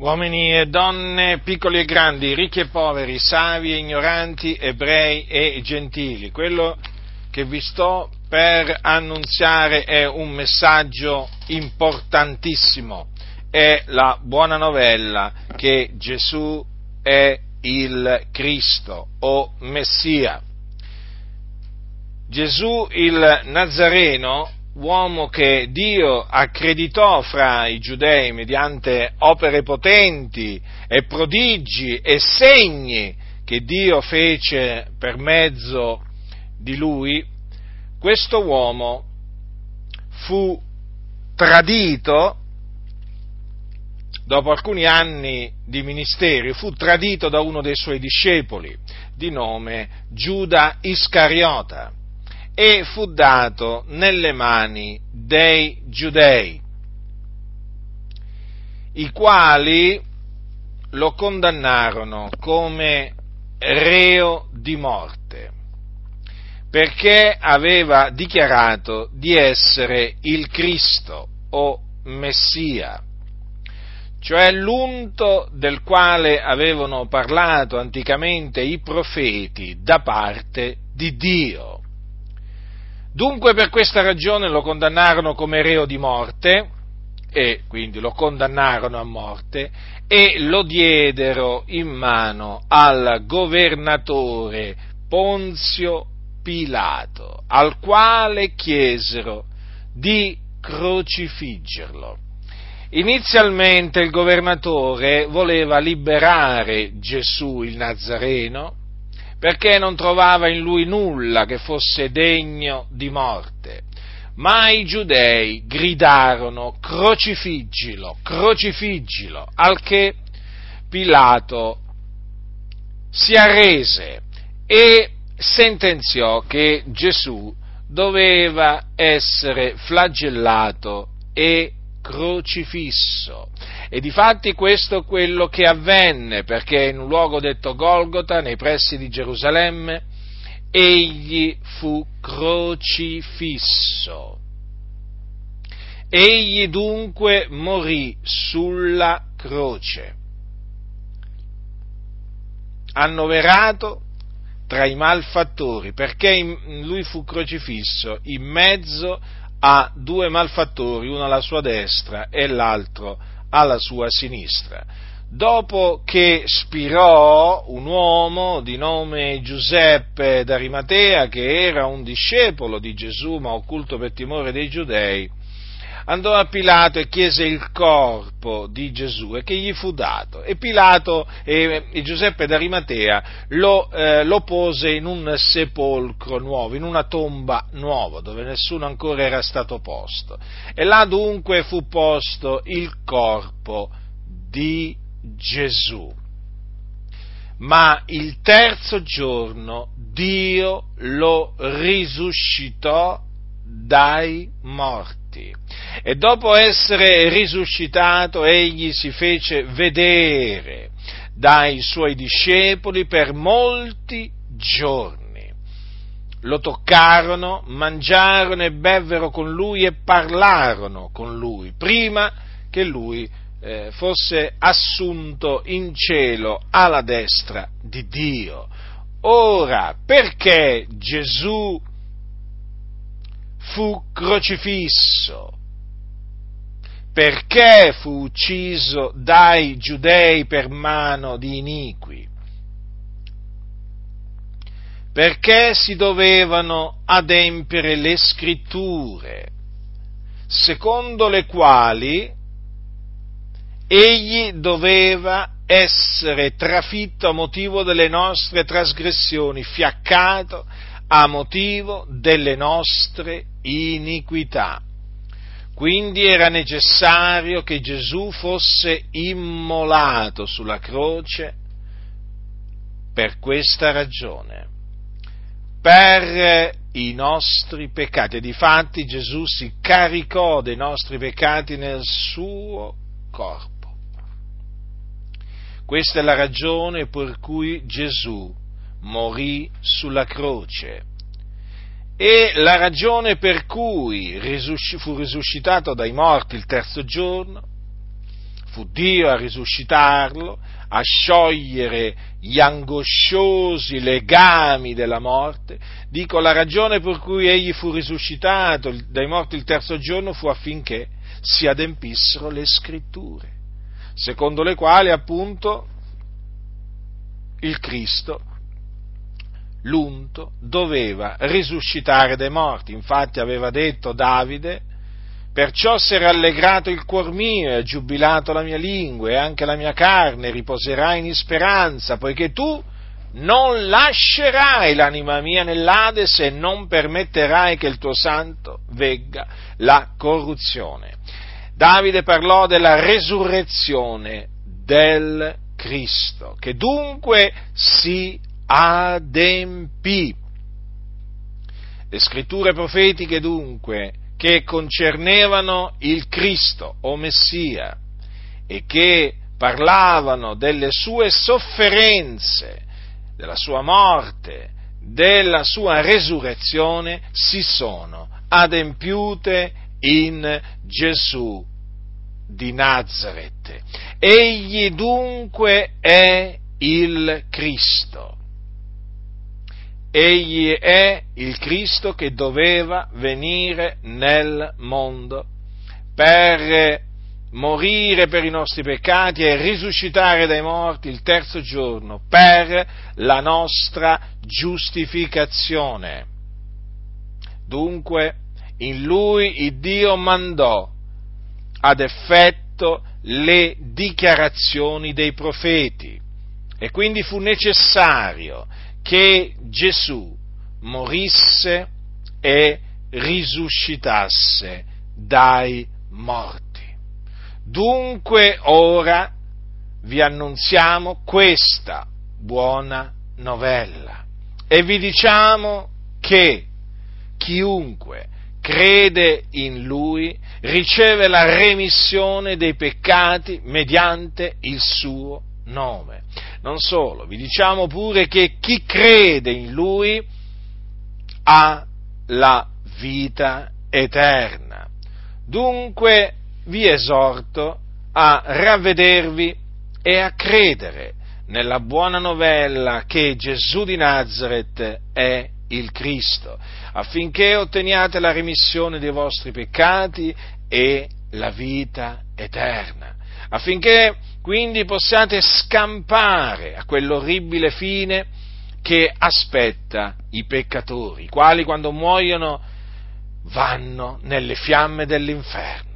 uomini e donne, piccoli e grandi, ricchi e poveri, savi e ignoranti, ebrei e gentili. Quello che vi sto per annunziare è un messaggio importantissimo, è la buona novella che Gesù è il Cristo o Messia. Gesù il Nazareno uomo che Dio accreditò fra i giudei mediante opere potenti e prodigi e segni che Dio fece per mezzo di lui, questo uomo fu tradito dopo alcuni anni di ministeri, fu tradito da uno dei suoi discepoli di nome Giuda Iscariota e fu dato nelle mani dei giudei, i quali lo condannarono come reo di morte, perché aveva dichiarato di essere il Cristo o Messia, cioè l'unto del quale avevano parlato anticamente i profeti da parte di Dio. Dunque per questa ragione lo condannarono come reo di morte, e quindi lo condannarono a morte, e lo diedero in mano al governatore Ponzio Pilato, al quale chiesero di crocifiggerlo. Inizialmente il governatore voleva liberare Gesù il Nazareno, perché non trovava in lui nulla che fosse degno di morte. Ma i giudei gridarono crocifiggilo, crocifiggilo, al che Pilato si arrese e sentenziò che Gesù doveva essere flagellato e crocifisso. E difatti questo è quello che avvenne, perché in un luogo detto Golgota, nei pressi di Gerusalemme, egli fu crocifisso. Egli dunque morì sulla croce, annoverato tra i malfattori, perché lui fu crocifisso in mezzo a due malfattori, uno alla sua destra e l'altro alla sua sinistra. Dopo che spirò un uomo di nome Giuseppe d'Arimatea, che era un discepolo di Gesù ma occulto per timore dei giudei, andò a Pilato e chiese il corpo di Gesù e che gli fu dato. E Pilato e, e Giuseppe d'Arimatea lo, eh, lo, pose in un sepolcro nuovo, in una tomba nuova, dove nessuno ancora era stato posto. E là dunque fu posto il corpo di Gesù. Ma il terzo giorno Dio lo risuscitò dai morti. E dopo essere risuscitato, egli si fece vedere dai suoi discepoli per molti giorni. Lo toccarono, mangiarono e bevvero con lui e parlarono con lui, prima che lui eh, fosse assunto in cielo alla destra di Dio. Ora, perché Gesù fu crocifisso, perché fu ucciso dai giudei per mano di iniqui, perché si dovevano adempiere le scritture, secondo le quali egli doveva essere trafitto a motivo delle nostre trasgressioni, fiaccato a motivo delle nostre iniquità. Quindi era necessario che Gesù fosse immolato sulla croce per questa ragione, per i nostri peccati. E difatti Gesù si caricò dei nostri peccati nel suo corpo. Questa è la ragione per cui Gesù morì sulla croce. E la ragione per cui fu risuscitato dai morti il terzo giorno fu Dio a risuscitarlo, a sciogliere gli angosciosi legami della morte. Dico, la ragione per cui egli fu risuscitato dai morti il terzo giorno fu affinché si adempissero le scritture, secondo le quali appunto il Cristo l'unto doveva risuscitare dai morti. Infatti aveva detto Davide, perciò si è rallegrato il cuor mio e ha giubilato la mia lingua e anche la mia carne riposerà in speranza, poiché tu non lascerai l'anima mia nell'Ades e non permetterai che il tuo santo vegga la corruzione. Davide parlò della resurrezione del Cristo, che dunque si adempì. Le scritture profetiche dunque che concernevano il Cristo o Messia e che parlavano delle sue sofferenze, della sua morte, della sua resurrezione, si sono adempiute in Gesù di Nazareth. Egli dunque è il Cristo egli è il Cristo che doveva venire nel mondo per morire per i nostri peccati e risuscitare dai morti il terzo giorno per la nostra giustificazione. Dunque, in lui il Dio mandò ad effetto le dichiarazioni dei profeti e quindi fu necessario che Gesù morisse e risuscitasse dai morti. Dunque ora vi annunziamo questa buona novella e vi diciamo che chiunque crede in lui riceve la remissione dei peccati mediante il suo nome. Non solo, vi diciamo pure che chi crede in Lui ha la vita eterna. Dunque vi esorto a ravvedervi e a credere nella buona novella che Gesù di Nazareth è il Cristo, affinché otteniate la remissione dei vostri peccati e la vita eterna, affinché quindi possiate scampare a quell'orribile fine che aspetta i peccatori, i quali quando muoiono vanno nelle fiamme dell'inferno.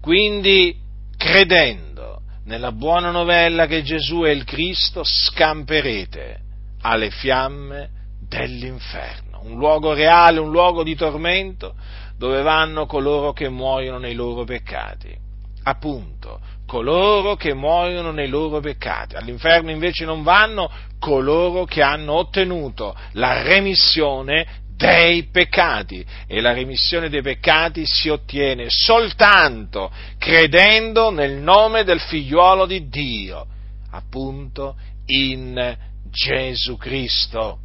Quindi, credendo nella buona novella che Gesù è il Cristo, scamperete alle fiamme dell'inferno, un luogo reale, un luogo di tormento dove vanno coloro che muoiono nei loro peccati appunto, coloro che muoiono nei loro peccati. All'inferno invece non vanno coloro che hanno ottenuto la remissione dei peccati e la remissione dei peccati si ottiene soltanto credendo nel nome del figliuolo di Dio, appunto in Gesù Cristo.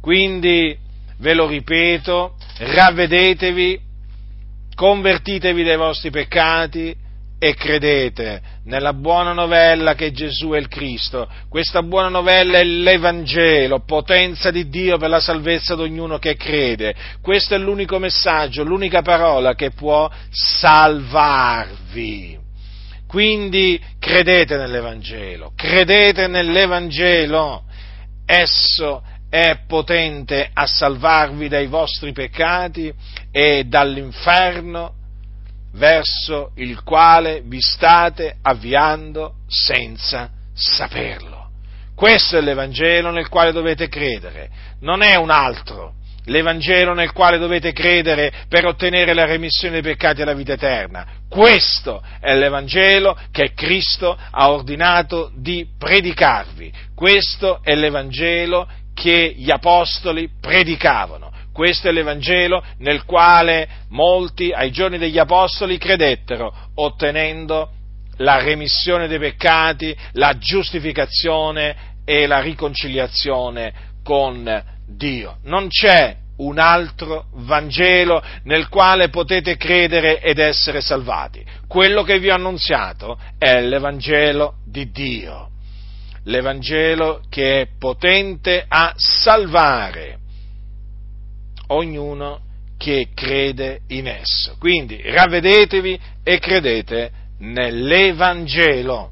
Quindi, ve lo ripeto, ravvedetevi convertitevi dai vostri peccati e credete nella buona novella che Gesù è il Cristo. Questa buona novella è l'Evangelo, potenza di Dio per la salvezza di ognuno che crede. Questo è l'unico messaggio, l'unica parola che può salvarvi. Quindi credete nell'Evangelo, credete nell'Evangelo. Esso è potente a salvarvi dai vostri peccati e dall'inferno verso il quale vi state avviando senza saperlo. Questo è l'Evangelo nel quale dovete credere, non è un altro. L'Evangelo nel quale dovete credere per ottenere la remissione dei peccati e la vita eterna. Questo è l'Evangelo che Cristo ha ordinato di predicarvi. Questo è l'Evangelo che gli apostoli predicavano. Questo è l'Evangelo nel quale molti ai giorni degli apostoli credettero, ottenendo la remissione dei peccati, la giustificazione e la riconciliazione con Dio. Non c'è un altro Vangelo nel quale potete credere ed essere salvati. Quello che vi ho annunziato è l'Evangelo di Dio, l'Evangelo che è potente a salvare ognuno che crede in esso. Quindi ravvedetevi e credete nell'Evangelo.